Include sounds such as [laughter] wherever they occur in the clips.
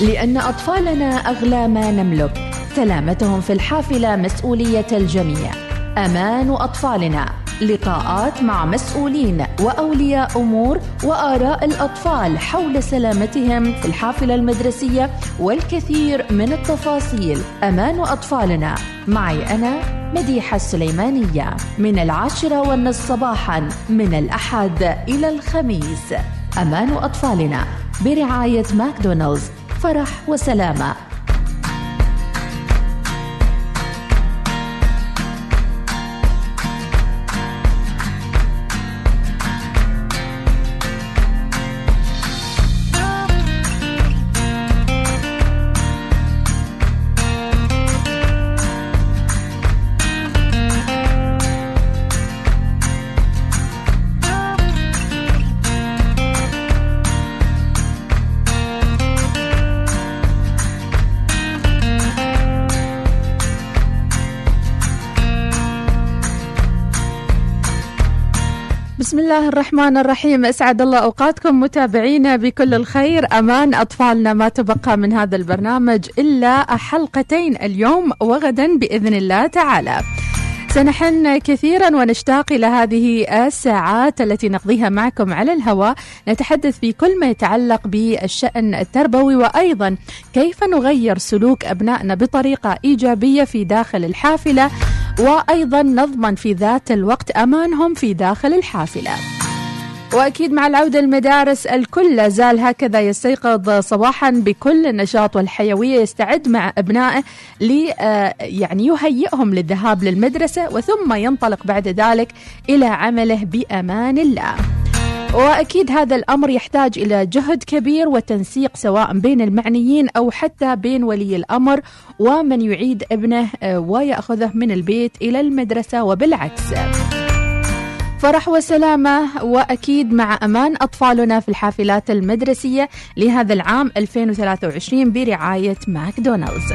لأن أطفالنا أغلى ما نملك. سلامتهم في الحافلة مسؤولية الجميع. أمان أطفالنا. لقاءات مع مسؤولين وأولياء أمور وآراء الأطفال حول سلامتهم في الحافلة المدرسية والكثير من التفاصيل. أمان أطفالنا. معي أنا مديحة السليمانية. من العاشره والنصف صباحا من الأحد إلى الخميس. أمان أطفالنا. برعاية ماكدونالدز. فرح وسلامة. الله الرحمن الرحيم. أسعد الله أوقاتكم. متابعينا بكل الخير. أمان أطفالنا ما تبقى من هذا البرنامج إلا حلقتين اليوم وغدا بإذن الله تعالى. سنحن كثيرا ونشتاق إلى هذه الساعات التي نقضيها معكم على الهواء. نتحدث في كل ما يتعلق بالشأن التربوي وأيضا كيف نغير سلوك أبنائنا بطريقة إيجابية في داخل الحافلة. وأيضا نضمن في ذات الوقت أمانهم في داخل الحافلة. وأكيد مع العودة المدارس الكل لا زال هكذا يستيقظ صباحا بكل النشاط والحيوية يستعد مع أبنائه ل آه، يعني يهيئهم للذهاب للمدرسة وثم ينطلق بعد ذلك إلى عمله بأمان الله. وأكيد هذا الأمر يحتاج إلى جهد كبير وتنسيق سواء بين المعنيين أو حتى بين ولي الأمر ومن يعيد ابنه آه، ويأخذه من البيت إلى المدرسة وبالعكس. فرح وسلامة وأكيد مع أمان أطفالنا في الحافلات المدرسية لهذا العام 2023 برعاية ماكدونالدز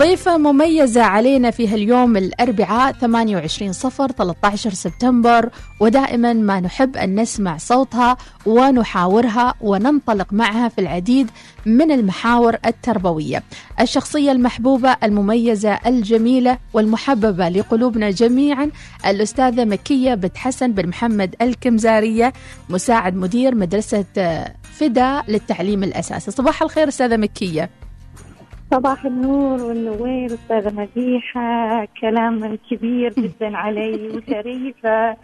ضيفة مميزة علينا في هاليوم الأربعاء 28 صفر 13 سبتمبر. ودائما ما نحب أن نسمع صوتها ونحاورها وننطلق معها في العديد من المحاور التربوية. الشخصية المحبوبة المميزة الجميلة والمحببة لقلوبنا جميعا الأستاذة مكية بنت حسن بن محمد الكمزارية مساعد مدير مدرسة فدا للتعليم الأساسي. صباح الخير أستاذة مكية. صباح النور والنوير أستاذة مديحة كلام كبير جدا علي وشريفة.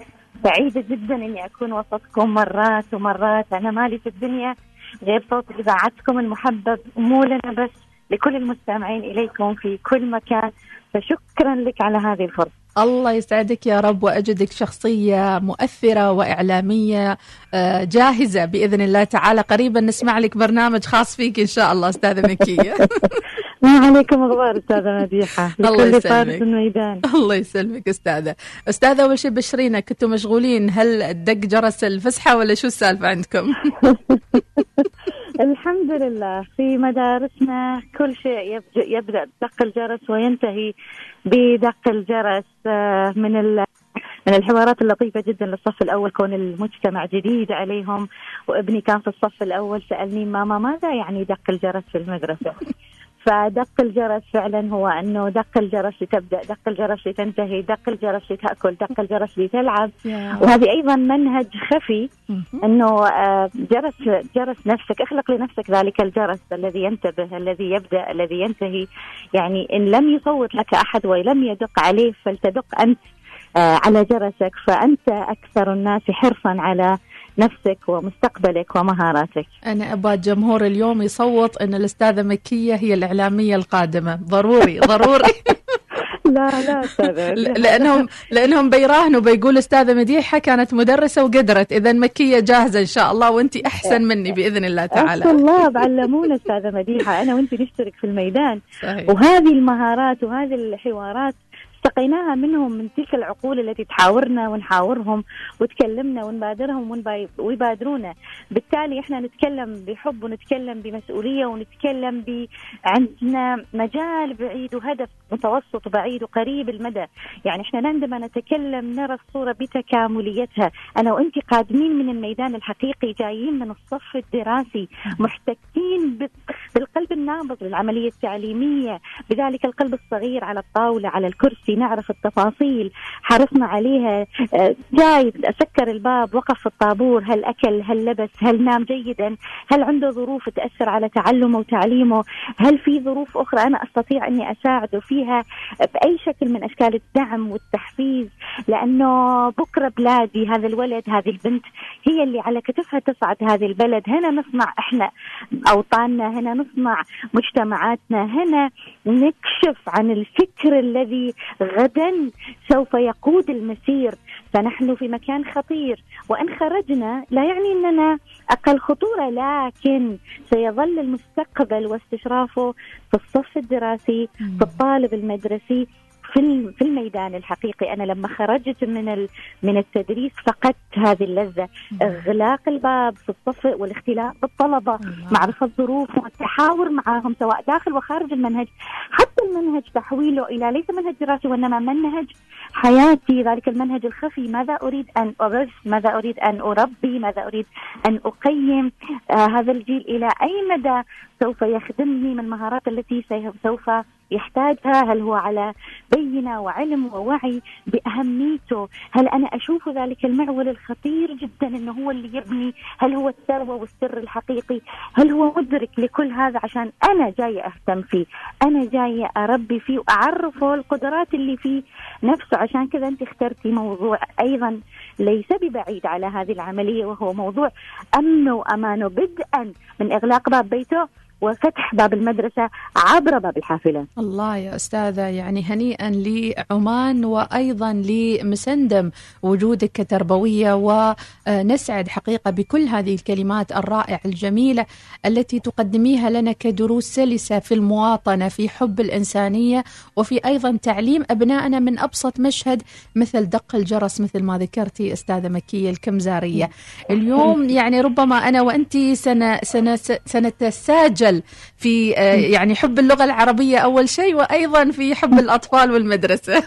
سعيدة جدا إني أكون وسطكم مرات ومرات. أنا مالي في الدنيا غير صوت إذاعتكم المحبب مو لنا بس لكل المستمعين إليكم في كل مكان. فشكرا لك على هذه الفرصة. الله يسعدك يا رب وأجدك شخصية مؤثرة وإعلامية. آه، جاهزة بإذن الله تعالى. قريبا نسمع لك برنامج خاص فيك إن شاء الله أستاذة مكية. [laughs] ما عليكم أخبار أستاذة مديحة. [laughs] الله يسلمك. الميدان. [laughs] الله يسلمك أستاذة. أستاذة أول شيء بشرينا كنتوا مشغولين؟ هل دق جرس الفسحة ولا شو السالفة عندكم؟ الحمد لله في مدارسنا كل شيء يبدأ بدق الجرس وينتهي بدق الجرس آه، من من الحوارات اللطيفة جدا للصف الأول كون المجتمع جديد عليهم. وابني كان في الصف الأول سألني ماما ماذا يعني دق الجرس في المدرسة؟ فدق الجرس فعلا هو أنه دق الجرس لتبدا دق الجرس لتنتهي دق الجرس لتاكل دق الجرس لتلعب وهذه أيضا منهج خفي أنه آه، جرس جرس نفسك اخلق لنفسك ذلك الجرس الذي ينتبه الذي يبدأ الذي ينتهي. يعني إن لم يصوت لك أحد ولم يدق عليه فلتدق أنت. على جرسك فأنت أكثر الناس حرصا على نفسك ومستقبلك ومهاراتك. أنا أبغى الجمهور اليوم يصوت أن الأستاذة مكية هي الإعلامية القادمة. ضروري ضروري. [laughs] لا لا [laughs] لأنهم لأنهم بيراهنوا بيقول أستاذة مديحة كانت مدرسة وقدرت. اذا مكية جاهزة إن شاء الله وأنت أحسن [laughs] مني بإذن الله تعالى. الله بعلمونا أستاذة مديحة. أنا وأنت نشترك في الميدان. صحيح. وهذه المهارات وهذه الحوارات استقيناها منهم من تلك العقول التي تحاورنا ونحاورهم وتكلمنا ونبادرهم ويبادرونا. بالتالي إحنا نتكلم بحب ونتكلم بمسؤولية ونتكلم ب عندنا مجال بعيد وهدف متوسط وبعيد وقريب المدى. يعني إحنا عندما نتكلم نرى الصورة بتكامليتها. أنا وأنت قادمين من الميدان الحقيقي جايين من الصف الدراسي محتكين بالقلب النابض للعملية التعليمية. بذلك القلب الصغير على الطاولة على الكرسي نعرف التفاصيل. حرصنا عليها. آه، جاي سكر الباب وقف في الطابور. هل أكل؟ هل لبس؟ هل نام جيدا؟ هل عنده ظروف تأثر على تعلمه وتعليمه؟ هل في ظروف أخرى؟ أنا أستطيع أني أساعده فيها بأي شكل من أشكال الدعم والتحفيز لأنه بكرة بلادي هذا الولد هذه البنت هي اللي على كتفها تصعد هذه البلد. هنا نصنع إحنا أوطاننا هنا نصنع مجتمعاتنا هنا نكشف عن الفكر الذي غدا سوف يقود المسير. فنحن في مكان خطير. وإن خرجنا لا يعني إننا أقل خطورة لكن سيظل المستقبل واستشرافه في الصف الدراسي في الطالب المدرسي في في الميدان الحقيقي. أنا لما خرجت من من التدريس فقدت هذه اللذة. إغلاق الباب في الصف والاختلاط بالطلبه معرفه ظروفهم التحاور معهم سواء داخل وخارج المنهج حتى المنهج تحويله إلى ليس منهج دراسي وإنما منهج حياتي. ذلك المنهج الخفي. ماذا أريد أن اغرس ماذا أريد أن أربي؟ ماذا أريد أن أقيم؟ آه هذا الجيل إلى أي مدى سوف يخدمني من المهارات التي سوف يحتاجها. هل هو على بينة وعلم ووعي بأهميته؟ هل أنا أشوف ذلك المعول الخطير جدا أنه هو اللي يبني؟ هل هو الثروة والسر الحقيقي؟ هل هو مدرك لكل هذا عشان أنا جاية أهتم فيه؟ أنا جاية أربي فيه وأعرفه القدرات اللي فيه نفسه. عشان كذا أنت اخترتي موضوع أيضا ليس ببعيد على هذه العملية وهو موضوع أمنه وأمانه بدءا من إغلاق باب بيته. وفتح باب المدرسة عبر باب الحافلة. الله يا أستاذة يعني هنيئا لعمان وأيضا لمسندم وجودك كتربوية ونسعد حقيقة بكل هذه الكلمات الرائعة الجميلة التي تقدميها لنا كدروس سلسة في المواطنة في حب الإنسانية وفي أيضا تعليم أبنائنا من أبسط مشهد مثل دق الجرس مثل ما ذكرتي أستاذة مكية الكمزارية. اليوم يعني ربما أنا وأنت سنة, الخجل في آه، يعني حب اللغة العربية أول شيء وأيضا في حب الأطفال والمدرسة. [laughs]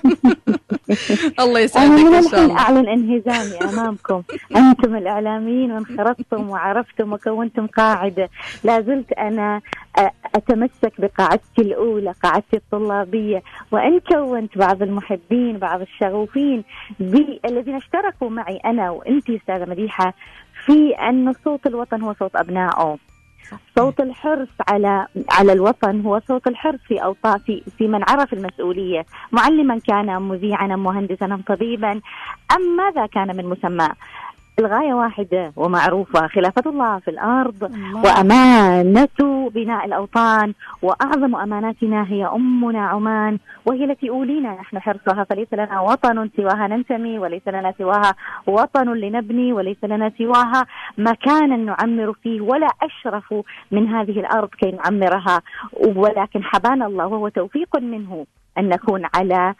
الله يسعدك إن شاء الله. أعلن انهزامي أمامكم. [laughs] أنتم الإعلاميين وانخرطتم وعرفتم وكونتم قاعدة. لا زلت أنا آه، أتمسك بقاعدتي الأولى قاعدتي الطلابية. وإن كونت بعض المحبين بعض الشغوفين الذين اشتركوا معي أنا وأنت أستاذة مديحة في أن صوت الوطن هو صوت أبنائه صوت الحرص على على الوطن هو صوت الحرص في اوطان في في من عرف المسؤولية، معلما كان مذيعا مهندسا طبيبا. أم ماذا كان من مسمى؟ الغاية واحدة ومعروفة خلافة الله في الأرض الله. وأمانة بناء الأوطان وأعظم أماناتنا هي أمنا عمان وهي التي أولينا نحن حرصها فليس لنا وطن سواها ننتمي وليس لنا سواها وطن لنبني وليس لنا سواها مكانا نعمر فيه ولا أشرف من هذه الأرض كي نعمرها ولكن حبانا الله وهو توفيق منه أن نكون على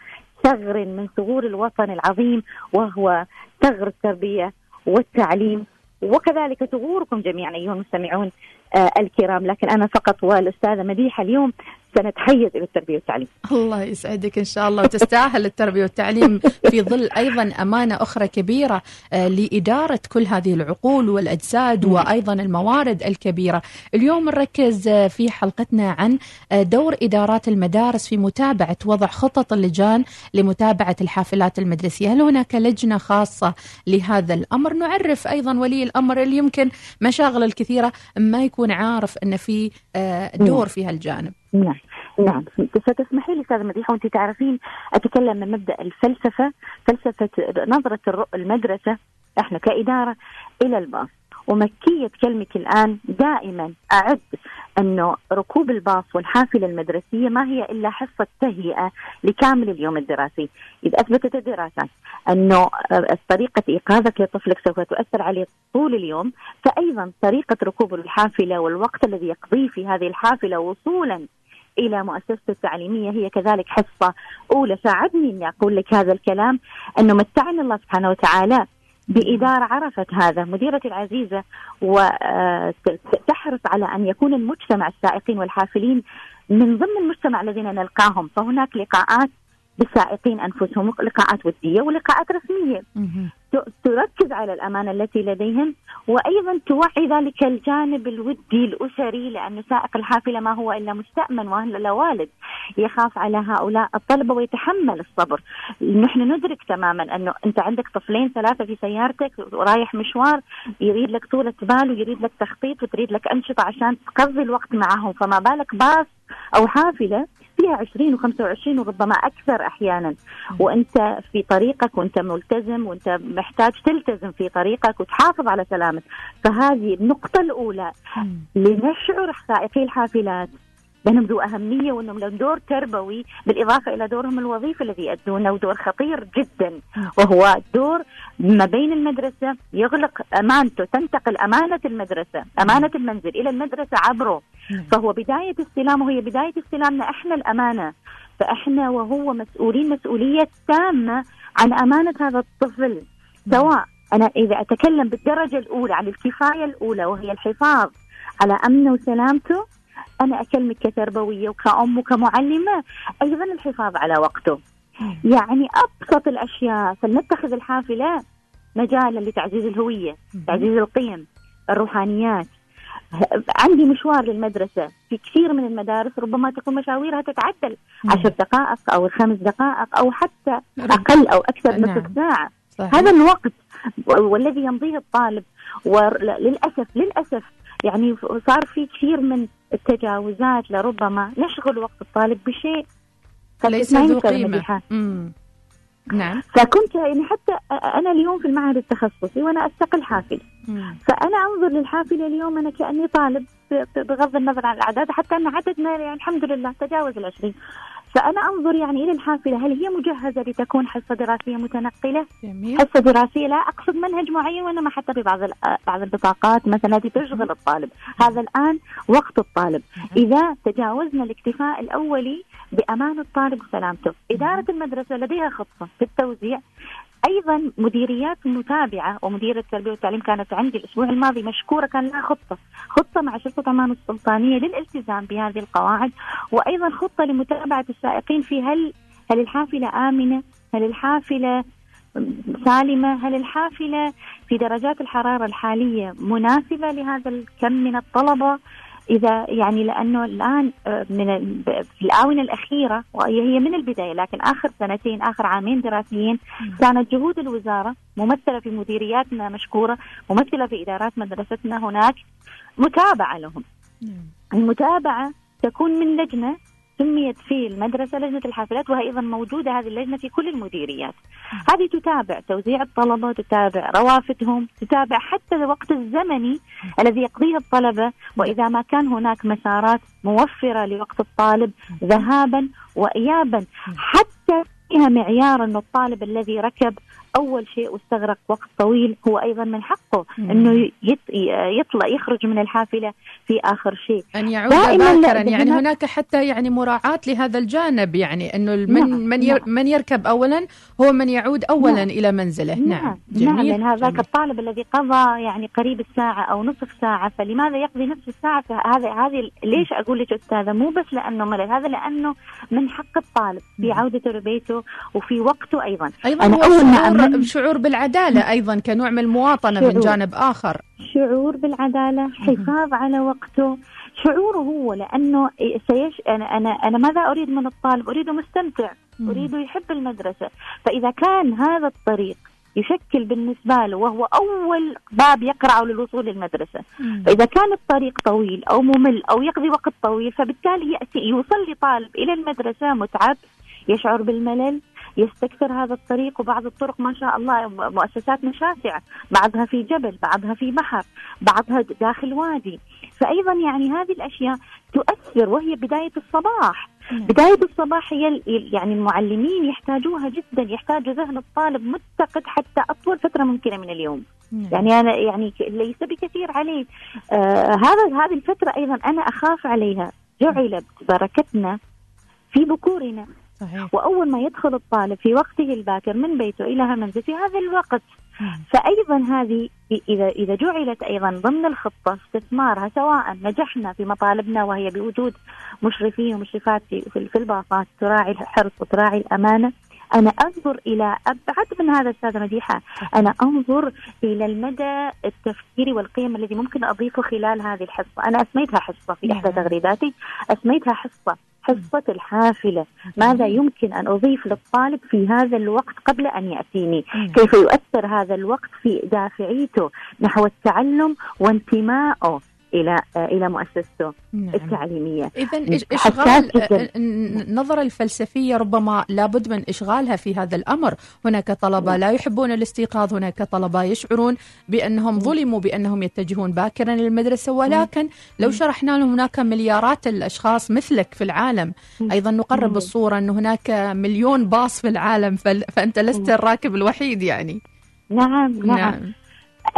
ثغر من ثغور الوطن العظيم وهو ثغر التربية والتعليم وكذلك ثغوركم جميعا أيها المستمعون آه الكرام. لكن أنا فقط والأستاذة مديحة اليوم سنتحيز إلى التربية والتعليم. الله يسعدك إن شاء الله وتستاهل التربية والتعليم في ظل أيضا أمانة أخرى كبيرة آه، لإدارة كل هذه العقول والأجساد وأيضا الموارد الكبيرة. اليوم نركز آه، في حلقتنا عن آه، دور إدارات المدارس في متابعة وضع خطط اللجان لمتابعة الحافلات المدرسية، هل هناك لجنة خاصة لهذا الأمر؟ نعرف أيضا ولي الأمر اللي يمكن مشاغل الكثيرة ما يكون عارف إن في دور في هالجانب. نعم. نعم. ستسمحي لي أستاذة مديحة وانت تعرفين أتكلم من مبدأ الفلسفة فلسفة نظرة المدرسة إحنا كإدارة إلى الباص. ومكية كلمك الآن دائما أعد أنه ركوب الباص والحافلة المدرسية ما هي إلا حصة تهيئة لكامل اليوم الدراسي. إذا أثبتت الدراسات أنه طريقة إيقاظك لطفلك سوف تؤثر عليه طول اليوم فأيضا طريقة ركوب الحافلة والوقت الذي يقضيه في هذه الحافلة وصولا إلى مؤسسته التعليمية هي كذلك حصة أولى. ساعدني إني أقول لك هذا الكلام أنه متعني الله سبحانه وتعالى بإدارة عرفت هذا مديرتي العزيزة وتحرص على أن يكون المجتمع السائقين والحافلين من ضمن المجتمع الذين نلقاهم. فهناك لقاءات بالسائقين أنفسهم لقاءات ودية ولقاءات رسمية. تركز على الأمانة التي لديهم وأيضا توعي ذلك الجانب الودي الأسري لأن سائق الحافلة ما هو إلا مستأمن ولا والد يخاف على هؤلاء الطلبة ويتحمل الصبر. نحن ندرك تماما أنه أنت عندك طفلين ثلاثة في سيارتك ورايح مشوار يريد لك طولة بال ويريد لك تخطيط وتريد لك أنشطة عشان تقضي الوقت معهم. فما بالك باص أو حافلة فيها 20 و25 وربما أكثر أحيانا. وأنت في طريقك وأنت ملتزم وأنت محتاج تلتزم في طريقك وتحافظ على سلامتك. فهذه النقطة الأولى. لنشعر سائقي الحافلات بأنهم ذو أهمية وأنهم لهم دور تربوي بالإضافة إلى دورهم الوظيفي الذي يؤدونه ودور خطير جدا وهو دور ما بين المدرسة يغلق أمانته تنتقل أمانة المدرسة أمانة المنزل إلى المدرسة عبره. فهو بداية استلامه هي بداية استلامنا إحنا الأمانة. فإحنا وهو مسؤولين مسؤولية تامة عن أمانة هذا الطفل. سواء أنا إذا أتكلم بالدرجة الأولى عن الكفاية الأولى وهي الحفاظ على أمنه وسلامته أنا اكلمك كتربوية وكأم وكمعلمة أيضا الحفاظ على وقته. يعني أبسط الأشياء فلنتخذ الحافلة مجالا لتعزيز الهوية تعزيز القيم الروحانيات. عندي مشوار للمدرسة. في كثير من المدارس ربما تكون مشاويرها تتعدل عشر دقائق أو خمس دقائق أو حتى أقل أو أكثر نعم. نصف ساعة. صحيح. هذا الوقت والذي يمضيه الطالب. وللأسف للأسف يعني صار في كثير من التجاوزات لربما نشغل وقت الطالب بشيء. ليس ذو قيمة. نعم. فكنت يعني حتى أنا اليوم في المعهد التخصصي وأنا أستقل حافلة. فأنا أنظر للحافلة اليوم أنا كأني طالب بغض النظر عن الأعداد حتى أن عددنا يعني الحمد لله تجاوز العشرين. فأنا أنظر يعني إلى الحافلة هل هي مجهزة لتكون حصة دراسية متنقلة؟ جميل. حصة دراسية لا أقصد منهج معين وإنما حتى ببعض بعض البطاقات مثلا التي تشغل الطالب. هذا الآن وقت الطالب. إذا تجاوزنا الاكتفاء الأولي بأمان الطالب وسلامته. إدارة المدرسة لديها خطة في التوزيع. أيضا مديريات متابعة ومديرة التربيه والتعليم كانت عندي الأسبوع الماضي مشكورة كان لها خطة، خطة مع شرطه عمان السلطانية للالتزام بهذه القواعد وأيضا خطة لمتابعة السائقين في هل هل الحافلة آمنة؟ هل الحافلة سالمة؟ هل الحافلة في درجات الحرارة الحالية مناسبة لهذا الكم من الطلبة؟ إذا يعني لأنه الآن آه، من في الآونة الأخيرة وهي من البداية لكن آخر سنتين آخر عامين دراسيين كانت جهود الوزارة ممثلة في مديرياتنا مشكورة ممثلة في إدارات مدرستنا هناك متابعة لهم. المتابعة تكون من لجنة سميت في المدرسة لجنة الحافلات وهي أيضا موجودة هذه اللجنة في كل المديريات. هذه تتابع توزيع الطلبة تتابع روافدهم تتابع حتى الوقت الزمني الذي يقضيه الطلبة. وإذا ما كان هناك مسارات موفرة لوقت الطالب ذهابا وإيابا حتى فيها معيار أن الطالب الذي ركب أول شيء واستغرق وقت طويل هو أيضا من حقه إنه يطلع يخرج من الحافلة في آخر شيء. أن يعود باكرا يعني هناك حتى يعني مراعاة لهذا الجانب يعني إنه من نعم. من, نعم. من يركب اولا هو من يعود اولا نعم. إلى منزله. نعم نعم, نعم لأن هذاك الطالب الذي قضى يعني قريب الساعة أو نصف ساعة فلماذا يقضي نصف الساعة هذا هذه ليش أقول لك أستاذة؟ مو بس لأنه ملل هذا لأنه من حق الطالب في عودته لبيته وفي وقته أيضا. أيضا أنا أول ما شعور بالعدالة أيضا كنوع من المواطنة من جانب آخر. شعور بالعدالة حفاظ على وقته. شعوره هو لأنه سيش أنا أنا أنا ماذا أريد من الطالب؟ أريده مستمتع. أريده يحب المدرسة. فإذا كان هذا الطريق يشكل بالنسبة له وهو أول باب يقرعه للوصول للمدرسة. فإذا كان الطريق طويل أو ممل أو يقضي وقت طويل فبالتالي يأتي يوصل لطالب إلى المدرسة متعب يشعر بالملل يستكثر هذا الطريق وبعض الطرق ما شاء الله مؤسساتنا شاسعة بعضها في جبل بعضها في بحر بعضها داخل وادي. فأيضا يعني هذه الأشياء تؤثر وهي بداية الصباح. بداية الصباح هي يعني المعلمين يحتاجوها جدا يحتاجوا ذهن الطالب متقد حتى أطول فترة ممكنة من اليوم. يعني أنا يعني ليس بكثير عليه. آه هذا هذه الفترة أيضا أنا أخاف عليها. جعلت بركتنا في بكورنا. صحيح. وأول ما يدخل الطالب في وقته الباكر من بيته إلى المنزل في هذا الوقت. فايضا هذه إذا إذا جعلت أيضا ضمن الخطة استثمارها سواء نجحنا في مطالبنا وهي بوجود مشرفين ومشرفات في في الباصات تراعي الحرص وتراعي الأمانة أنا أنظر إلى أبعد من هذا أستاذة مديحة. أنا أنظر إلى المدى التفكيري والقيم الذي ممكن أضيفه خلال هذه الحصة. أنا أسميتها حصة في إحدى نعم. تغريداتي. أسميتها حصة. حصة الحافلة. ماذا يمكن أن أضيف للطالب في هذا الوقت قبل أن يأتيني؟ كيف يؤثر هذا الوقت في دافعيته نحو التعلم وانتمائه إلى إلى مؤسسته نعم. التعليمية. اذا اشغال النظرة الفلسفية ربما لابد من إشغالها في هذا الأمر. هناك طلبة لا يحبون الاستيقاظ هناك طلبة يشعرون بأنهم ظلموا بأنهم يتجهون باكرا للمدرسه ولكن لو شرحنا لهم هناك مليارات الأشخاص مثلك في العالم أيضا نقرب الصورة أن هناك مليون باص في العالم فأنت لست الراكب الوحيد يعني. نعم نعم, نعم.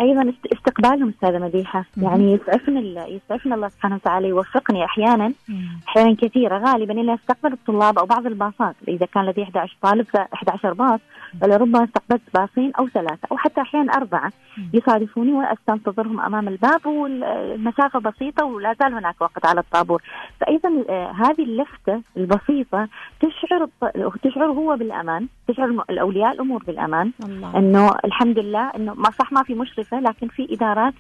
أيضا استقبالهم أستاذة مديحة. يعني يسعفني يسعفني الله سبحانه وتعالى يوفقني أحيانا. أحيانا كثيره غالبا إني استقبل الطلاب أو بعض الباصات. إذا كان لدي 11 طالب ف 11 باص. فلربما استقبلت باصين أو ثلاثة أو حتى أحيانا أربعة. يصادفوني واستنتظرهم أمام الباب والمسافه بسيطة ولا زال هناك وقت على الطابور. فايضا آه، هذه اللفتة البسيطة تشعر تشعر هو بالأمان تشعر الأولياء الأمور بالأمان. الله. إنه الحمد لله إنه ما صح ما في مشرفه لكن في إدارات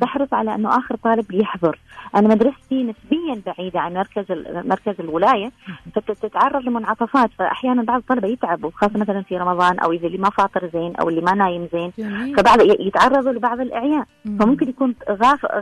تحرص على أنه آخر طالب يحضر. أنا مدرستي نسبيا بعيدة عن مركز مركز الولاية فتتعرض لمنعطفات فاحيانا بعض الطلبة يتعبوا خاصة مثلا في رمضان أو إذا اللي ما فاطر زين أو اللي ما نايم زين فبعض يتعرضوا لبعض الاعياء فممكن يكون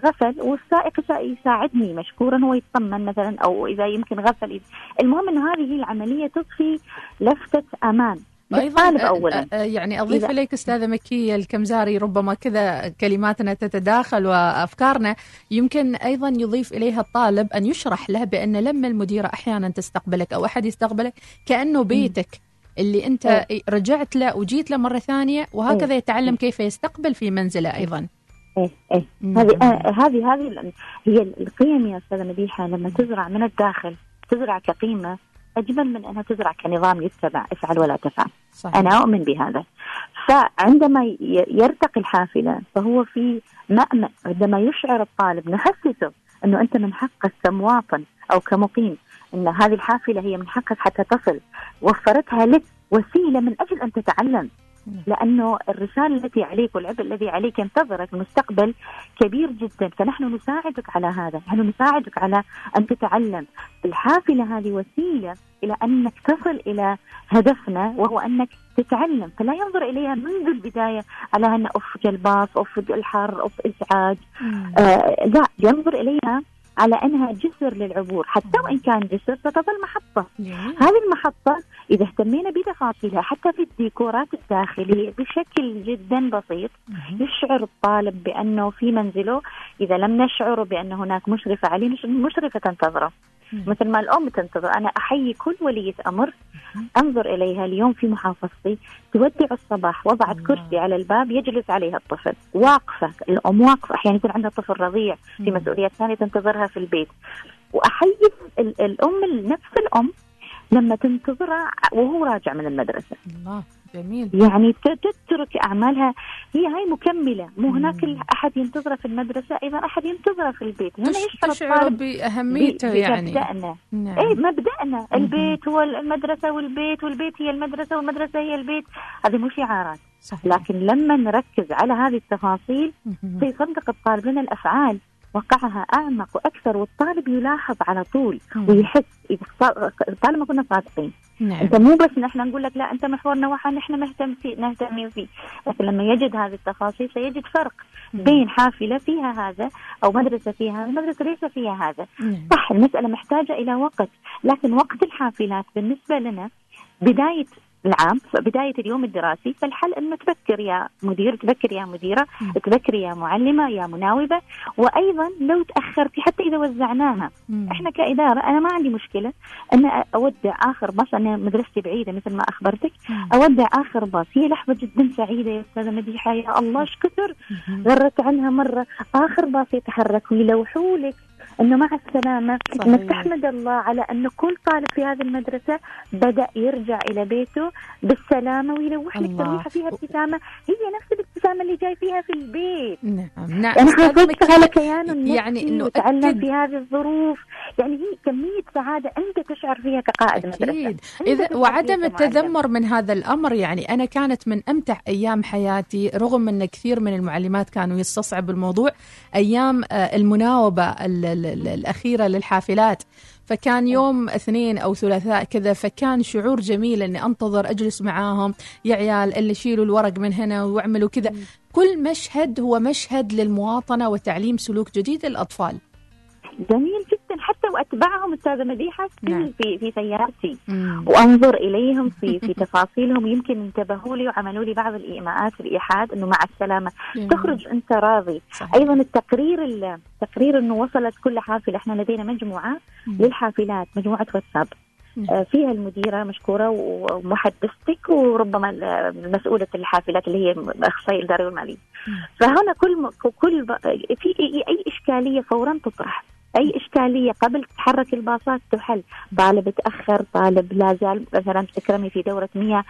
غفل والسائق يساعدني مشكورا هو يطمن مثلا أو إذا يمكن غفل. المهم انه هذه العملية تضفي لفتة أمان. أيضا اولا يعني أضيف إليك أستاذة مكيه الكمزاري ربما كذا كلماتنا تتداخل وأفكارنا. يمكن أيضا يضيف إليها الطالب أن يشرح له بأن لما المديرة أحيانا تستقبلك أو أحد يستقبلك كأنه بيتك اللي أنت إيه. رجعت له وجيت له مرة ثانية وهكذا إيه. يتعلم كيف يستقبل في منزله أيضا. إيه إيه. هذه آه هذه هذه هي القيم يا أستاذة مديحه لما تزرع من الداخل تزرع كقيمة أجمل من أنها تزرع كنظام يتبع أفعل ولا تفعل. صحيح. أنا أؤمن بهذا. فعندما يرتقي الحافلة فهو في مأمن. عندما يشعر الطالب نحسسه أنه أنت من حقك كمواطن أو كمقيم إن هذه الحافلة هي من حقك حتى تصل. وفرتها لك وسيلة من أجل أن تتعلم. لأنه الرسالة التي عليك والعبء الذي عليك ينتظرك المستقبل كبير جدا. فنحن نساعدك على هذا، نحن نساعدك على أن تتعلم، الحافلة هذه وسيلة إلى انك تصل إلى هدفنا وهو أنك تتعلم. فلا ينظر إليها منذ البداية على أن اوف جلباس اوف الحر اوف ازعاج آه لا ينظر إليها على أنها جسر للعبور. حتى وإن كان جسر ستظل محطة. هذه المحطة إذا اهتمينا بتفاصيلها حتى في الديكورات الداخلية بشكل جدا بسيط يشعر الطالب بأنه في منزله إذا لم نشعر بأن هناك مشرفة عليه مشرفة تنتظره. مثل ما الأم تنتظر أنا أحيي كل ولية أمر أنظر إليها اليوم في محافظتي تودع الصباح وضعت كرسي على الباب يجلس عليها الطفل. واقفة الأم واقفة أحيانا يكون عندها طفل رضيع في مسؤوليات ثانية تنتظرها في البيت. وأحيي الأم نفس الأم لما تنتظره وهو راجع من المدرسة. الله جميل. يعني تترك أعمالها. هي هاي مكملة. مو هناك أحد ينتظره في المدرسة. أيضا أحد ينتظره في البيت هنا يشعر تشعر بأهميته يعني. مبدأنا نعم. اي مبدأنا. البيت هو المدرسة والبيت والبيت هي المدرسة والمدرسة هي البيت. هذه مو شعارات. صحيح. لكن لما نركز على هذه التفاصيل سيصدق الطالب لنا الأفعال وقعها أعمق وأكثر والطالب يلاحظ على طول ويحس طالما كنا صادقين نعم. انت مو بس نحن نقول لك لا أنت محورنا واحد نحن مهتم فيه نهتم فيه لكن لما يجد هذه التفاصيل سيجد فرق. بين حافلة فيها هذا أو مدرسة فيها هذا مدرسة ليس فيها هذا نعم. صح المسألة محتاجة إلى وقت لكن وقت الحافلات بالنسبة لنا بداية العام بداية اليوم الدراسي فالحل أنه تبكر يا مدير تبكر يا مديرة تبكر يا معلمة يا مناوبة وأيضا لو تأخرتي حتى إذا وزعناها. مم. إحنا كإدارة أنا ما عندي مشكلة أن أودع آخر باص أنا مدرستي بعيدة مثل ما أخبرتك. مم. أودع آخر باص هي لحظة جدا سعيدة يا أستاذة مديحة يا الله إيش كثر غرت عنها مرة آخر باص يتحرك ويلوحوا لك. إنه مع السلامة صحيح. إنك تحمد الله على انه كل طالب في هذه المدرسة بدأ يرجع إلى بيته بالسلامة ويلوح لك تلويحة فيها ابتسامة. هي نفس الابتسامة اللي جاي فيها في البيت. نعم. نعم. أنا حافظت على كيانه يعني إنه تعلم في هذه الظروف. يعني هي كمية سعادة أنت تشعر فيها كقائد أكيد. مدرسة. اذا وعدم التذمر من هذا الأمر يعني أنا كانت من أمتع أيام حياتي رغم أن كثير من المعلمات كانوا يستصعبوا الموضوع أيام آه، المناوبة الأخيرة للحافلات. فكان يوم اثنين أو ثلاثاء كذا فكان شعور جميل إني أنتظر أجلس معاهم. يا عيال اللي يشيلوا الورق من هنا واعملوا كذا. كل مشهد هو مشهد للمواطنة وتعليم سلوك جديد للأطفال. جميل جدا. حتى وأتبعهم أستاذة مديحة نعم. في في سيارتي. مم. وأنظر إليهم في في تفاصيلهم. يمكن انتبهوا لي وعملوا لي بعض الإيماءات الإيحاد إنه مع السلامة. مم. تخرج أنت راضي. صحيح. أيضا التقرير التقرير إنه وصلت كل حافلة. إحنا لدينا مجموعة مم. للحافلات. مجموعة واتساب. آه، فيها المديرة مشكورة ومحدثتك وربما مسؤولة الحافلات اللي هي أخصائي الإداري والمالي فهنا كل كل في أي إشكالية فورا تطرح. أي إشكالية قبل تتحرك الباصات تحل؟ طالب تأخر طالب لا زال مثلا تكرمي في دورة مياه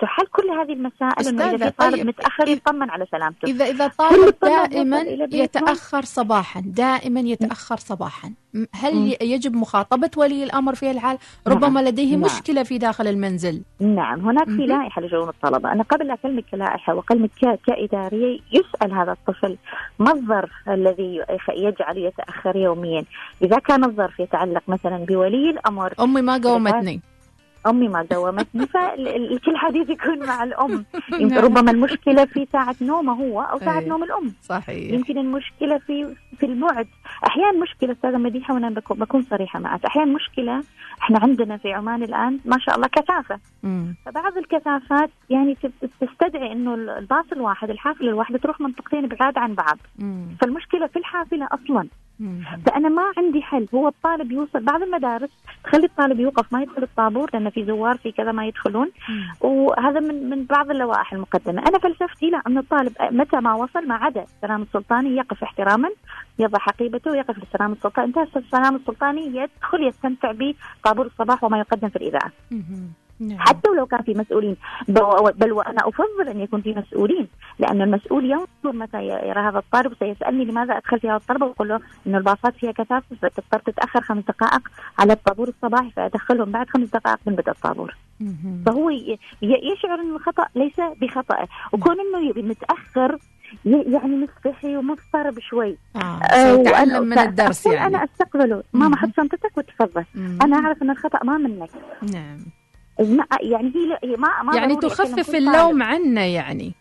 تحل كل هذه المسائل انه اذا في طالب طيب متأخر يطمن على سلامته. إذا إذا طالب دائما يتأخر صباحا دائما يتأخر صباحا. هل م. يجب مخاطبة ولي الأمر في الحال نعم. ربما لديه نعم. مشكلة في داخل المنزل نعم هناك في لائحة لشؤون الطلبة أنا قبل أكلمك كلائحة وأكلمك كإدارية يسأل هذا الطفل ما الظرف الذي يجعل يتأخر يوميا إذا كان الظرف يتعلق مثلا بولي الأمر أمي ما قومتني امي ما قومتني فكل حديث يكون مع الأم. [laughs] يمكن ربما المشكلة في ساعة نومه هو أو ساعة أي. نوم الأم. صحيح. يمكن المشكلة في في المعد أحيانا مشكلة أستاذة مديحة وأنا بكون صريحة معك. أحيانا مشكلة إحنا عندنا في عمان الآن ما شاء الله كثافة. فبعض الكثافات يعني تستدعي إنه الباص الواحد الحافلة الواحدة تروح منطقتين بعاد عن بعض. فالمشكلة في الحافلة أصلا. فأنا ما عندي حل. هو الطالب يوصل بعض المدارس تخلي الطالب يوقف ما يدخل الطابور لأن في زوار في كذا ما يدخلون. وهذا من من بعض اللوائح المقدمة. أنا فلسفتي لا أن الطالب متى ما وصل ما عدا السلام السلطاني يقف احتراما يضع حقيبته ويقف للسلام السلطاني إنتهى السلام السلطاني يدخل يستمتع بطابور الصباح وما يقدم في الإذاعة. نعم. حتى ولو كان في مسؤولين. بل وأنا أفضل أن يكون في مسؤولين لأن المسؤول ينظر متى يرى هذا الطالب سيسألني لماذا ادخلت هذا الطلبه وأقول له انه الباصات فيها كثافة فتضطر تتأخر خمس دقائق على الطابور الصباحي فأدخلهم بعد خمس دقائق من بدء الطابور. فهو يشعر إن الخطأ ليس بخطأه وكون إنه متأخر يعني مستحي ومضطرب شوي. آه. آه وأنا من الدرس يعني أنا أستقبله. ماما حط شنطتك وتفضل. أنا أعرف إن الخطأ ما منك. نعم. يعني هي ما ما يعني تخفف اللوم عنا يعني.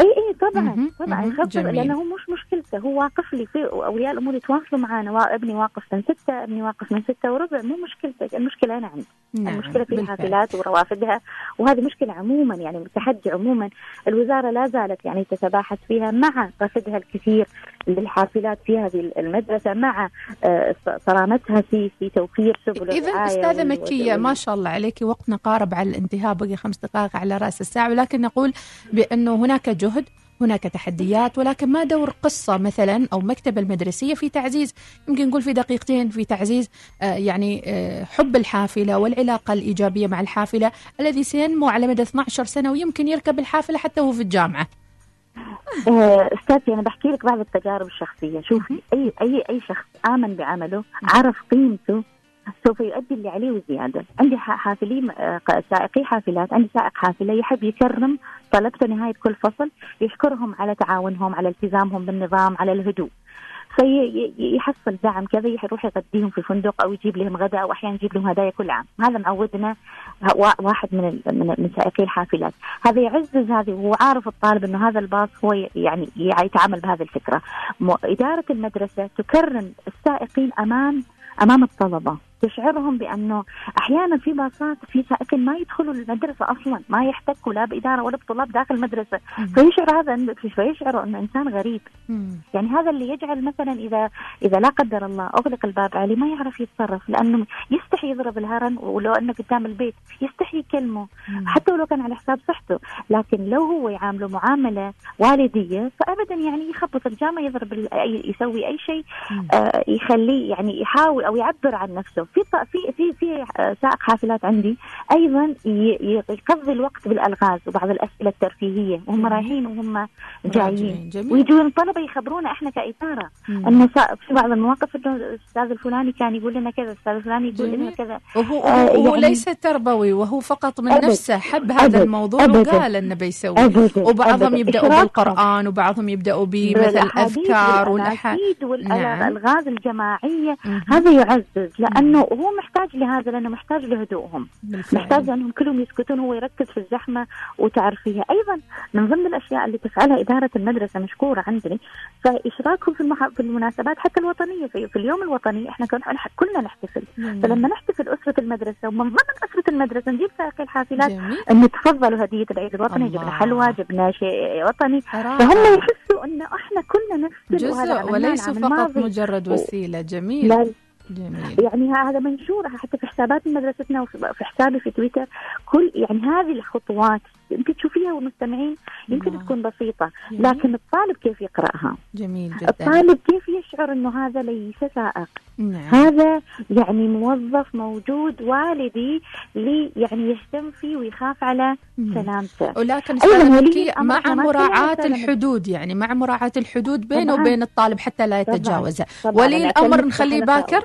اي إي طبعا طبعا يخفف لأنه مش مشكلته. هو واقف لي في أولياء الأمور يتواصلوا معنا ابني واقف من ستة ابني واقف من ستة وربع. مو مشكلتك المشكلة أنا عندي. نعم. المشكلة في الحافلات وروافدها. وهذه مشكلة عموما يعني التحدي عموما. الوزارة لا زالت يعني تتباحث فيها مع رفدها الكثير. للحافلات في هذه المدرسة مع آه، صرامتها في في توفير سبل إذا أستاذة مكية ما شاء الله عليك وقتنا قارب على الانتهاء بقي خمس دقائق على رأس الساعة ولكن نقول بأنه هناك جهد هناك تحديات ولكن ما دور قصة مثلا أو مكتبة المدرسية في تعزيز يمكن نقول في دقيقتين في تعزيز آه يعني آه حب الحافلة والعلاقة الإيجابية مع الحافلة الذي سينمو على مدى 12 سنة ويمكن يركب الحافلة حتى وهو في الجامعة. استاذتي أنا بحكي لك بعض التجارب الشخصية. شوفي أي أي أي شخص آمن بعمله عرف قيمته سوف يؤدي اللي عليه وزيادة، عندي حافلين آه، سائقي حافلات، عندي سائق حافلة يحب يكرم طلبته نهاية كل فصل يشكرهم على تعاونهم، على التزامهم بالنظام، على الهدوء. فيحصل دعم كذا يروح يغديهم في فندق أو يجيب لهم غداء أو أحيانا يجيب لهم هدايا كل عام، هذا معودنا واحد من من سائقي الحافلات، هذا يعزز هذه وهو عارف الطالب إنه هذا الباص هو يعني يتعامل بهذه الفكرة. إدارة المدرسة تكرم السائقين امام أمام الطلبة. تشعرهم بأنه أحيانا في باصات في سائقين ما يدخلوا المدرسة أصلا ما يحتكوا لا بإدارة ولا بطلاب داخل المدرسة. فيشعر هذا فيشعر إنه إنسان غريب. يعني هذا اللي يجعل مثلا اذا إذا لا قدر الله أغلق الباب عليه ما يعرف يتصرف لأنه يستحي يضرب الهرن ولو إنه قدام البيت يستحي يكلمه. حتى ولو كان على حساب صحته. لكن لو هو يعامله معاملة والدية فابدا يعني يخبط الجامه يضرب يسوي أي شيء آه يخليه يعني يحاول أو يعبر عن نفسه. في في في في سائق حافلات عندي أيضا يقضي الوقت بالألغاز وبعض الأسئلة الترفيهية. وهم رايحين وهم جايين. ويجون الطلبه يخبرونا إحنا كإثارة. إنه في بعض المواقف إنه الأستاذ الفلاني كان يقول لنا كذا الأستاذ الفلاني يقول لنا كذا. وهو, آه يعني ليس تربوي وهو فقط من أبد. نفسه حب هذا أبد. الموضوع أبد. وقال إنه بيسوي. وبعضهم يبدأوا بالقرآن وبعضهم يبدأوا بمثل أذكار والأحاديث والألغاز نعم. الجماعية. هذا يعزز لأنه هو محتاج لهذا لأنه محتاج لهدوءهم. محتاج أنهم كلهم يسكتون هو يركز في الزحمة وتعرفيها أيضا من ضمن الأشياء اللي تفعلها إدارة المدرسة مشكورة عندنا فإشراكهم في, المح... في المناسبات حتى الوطنية في, في اليوم الوطني إحنا كلنا نحتفل. فلما نحتفل أسرة المدرسة ومن ضمن أسرة المدرسة نجيب سائق الحافلات إن تفضلوا هدية العيد الوطني جبنا حلوى جبنا شيء وطني. فهم يحسوا انه إحنا كلنا نفس جزء وليس فقط مجرد وسيلة. جميل. لا جميل. يعني هذا منشور حتى في حسابات مدرستنا وفي حسابي في تويتر. كل يعني هذه الخطوات يمكن تشوفيها والمستمعين يمكن. تكون بسيطة جميل. لكن الطالب كيف يقرأها؟ جميل جدا. الطالب كيف يشعر أنه هذا ليس سائق؟ نعم. هذا يعني موظف موجود والدي لي يعني يهتم فيه ويخاف على سلامته. ولكن مع مراعاة الحدود يعني مع مراعاة الحدود بينه وبين الطالب حتى لا يتجاوزها ولي الأمر نخليه باكر.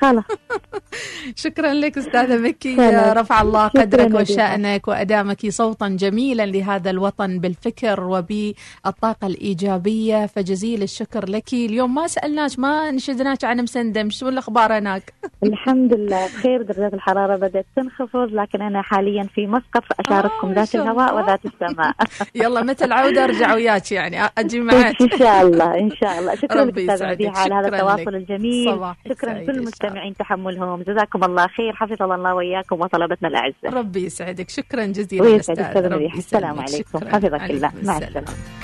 خلاص. [laughs] شكرا لك أستاذة مكي رفع الله قدرك وشأنك وأدامك صوتا جميلا لهذا الوطن بالفكر وبالطاقة الإيجابية فجزيل الشكر لك. اليوم ما سالناش ما نشدناش عن مسندم شو الأخبار هناك؟ [laughs] الحمد لله بخير درجات الحرارة بدأت تنخفض لكن أنا حاليا في مسقط اشارككم آه ذات الهواء وذات السماء. [laughs] يلا متى العودة؟ أرجع وياك يعني أجي معك إن شاء الله إن شاء الله. شكرا لك أستاذ مديحة على هذا التواصل الجميل. شكرا لكل المستمعين تحملهم. جزاكم الله خير. حفظ الله وإياكم وطلبتنا الأعزاء. ربي يسعدك. شكرا جزيلا أستاذ. السلام عليكم. حفظك الله. مع السلامة.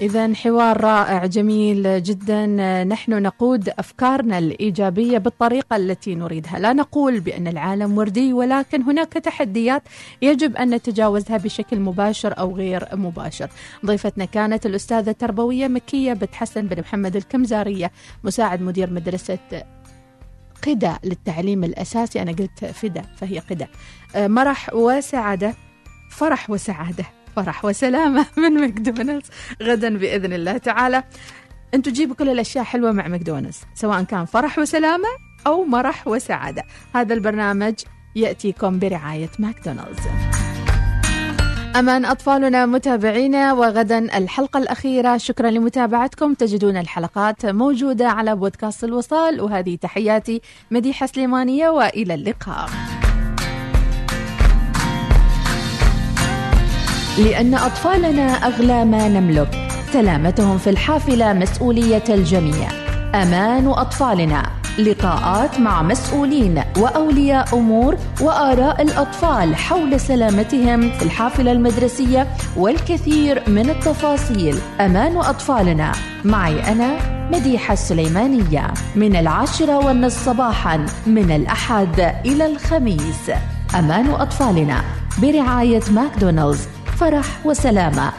إذا حوار رائع جميل جدا. نحن نقود أفكارنا الإيجابية بالطريقة التي نريدها. لا نقول بأن العالم وردي ولكن هناك تحديات يجب أن نتجاوزها بشكل مباشر أو غير مباشر. ضيفتنا كانت الأستاذة التربوية مكية بنت حسن بن محمد الكمزارية مساعد مدير مدرسة قدة للتعليم الأساسي. أنا قلت فدا فهي قدة آه، مرح وسعادة فرح وسعادة. فرح وسلامة من ماكدونالدز غدا بإذن الله تعالى. أنتوا تجيبوا كل الأشياء حلوة مع ماكدونالدز سواء كان فرح وسلامة أو مرح وسعادة. هذا البرنامج يأتيكم برعاية ماكدونالدز. أمان أطفالنا متابعينا وغدا الحلقة الأخيرة. شكرا لمتابعتكم. تجدون الحلقات موجودة على بودكاست الوصال. وهذه تحياتي مديحة سليمانية وإلى اللقاء. لأن أطفالنا أغلى ما نملك. سلامتهم في الحافلة مسؤولية الجميع. أمان أطفالنا. لقاءات مع مسؤولين وأولياء أمور وآراء الأطفال حول سلامتهم في الحافلة المدرسية والكثير من التفاصيل. أمان أطفالنا. معي أنا مديحة السليمانية. من العاشرة والنصف صباحا من الأحد إلى الخميس. أمان أطفالنا. برعاية ماكدونالدز. فرح وسلامة.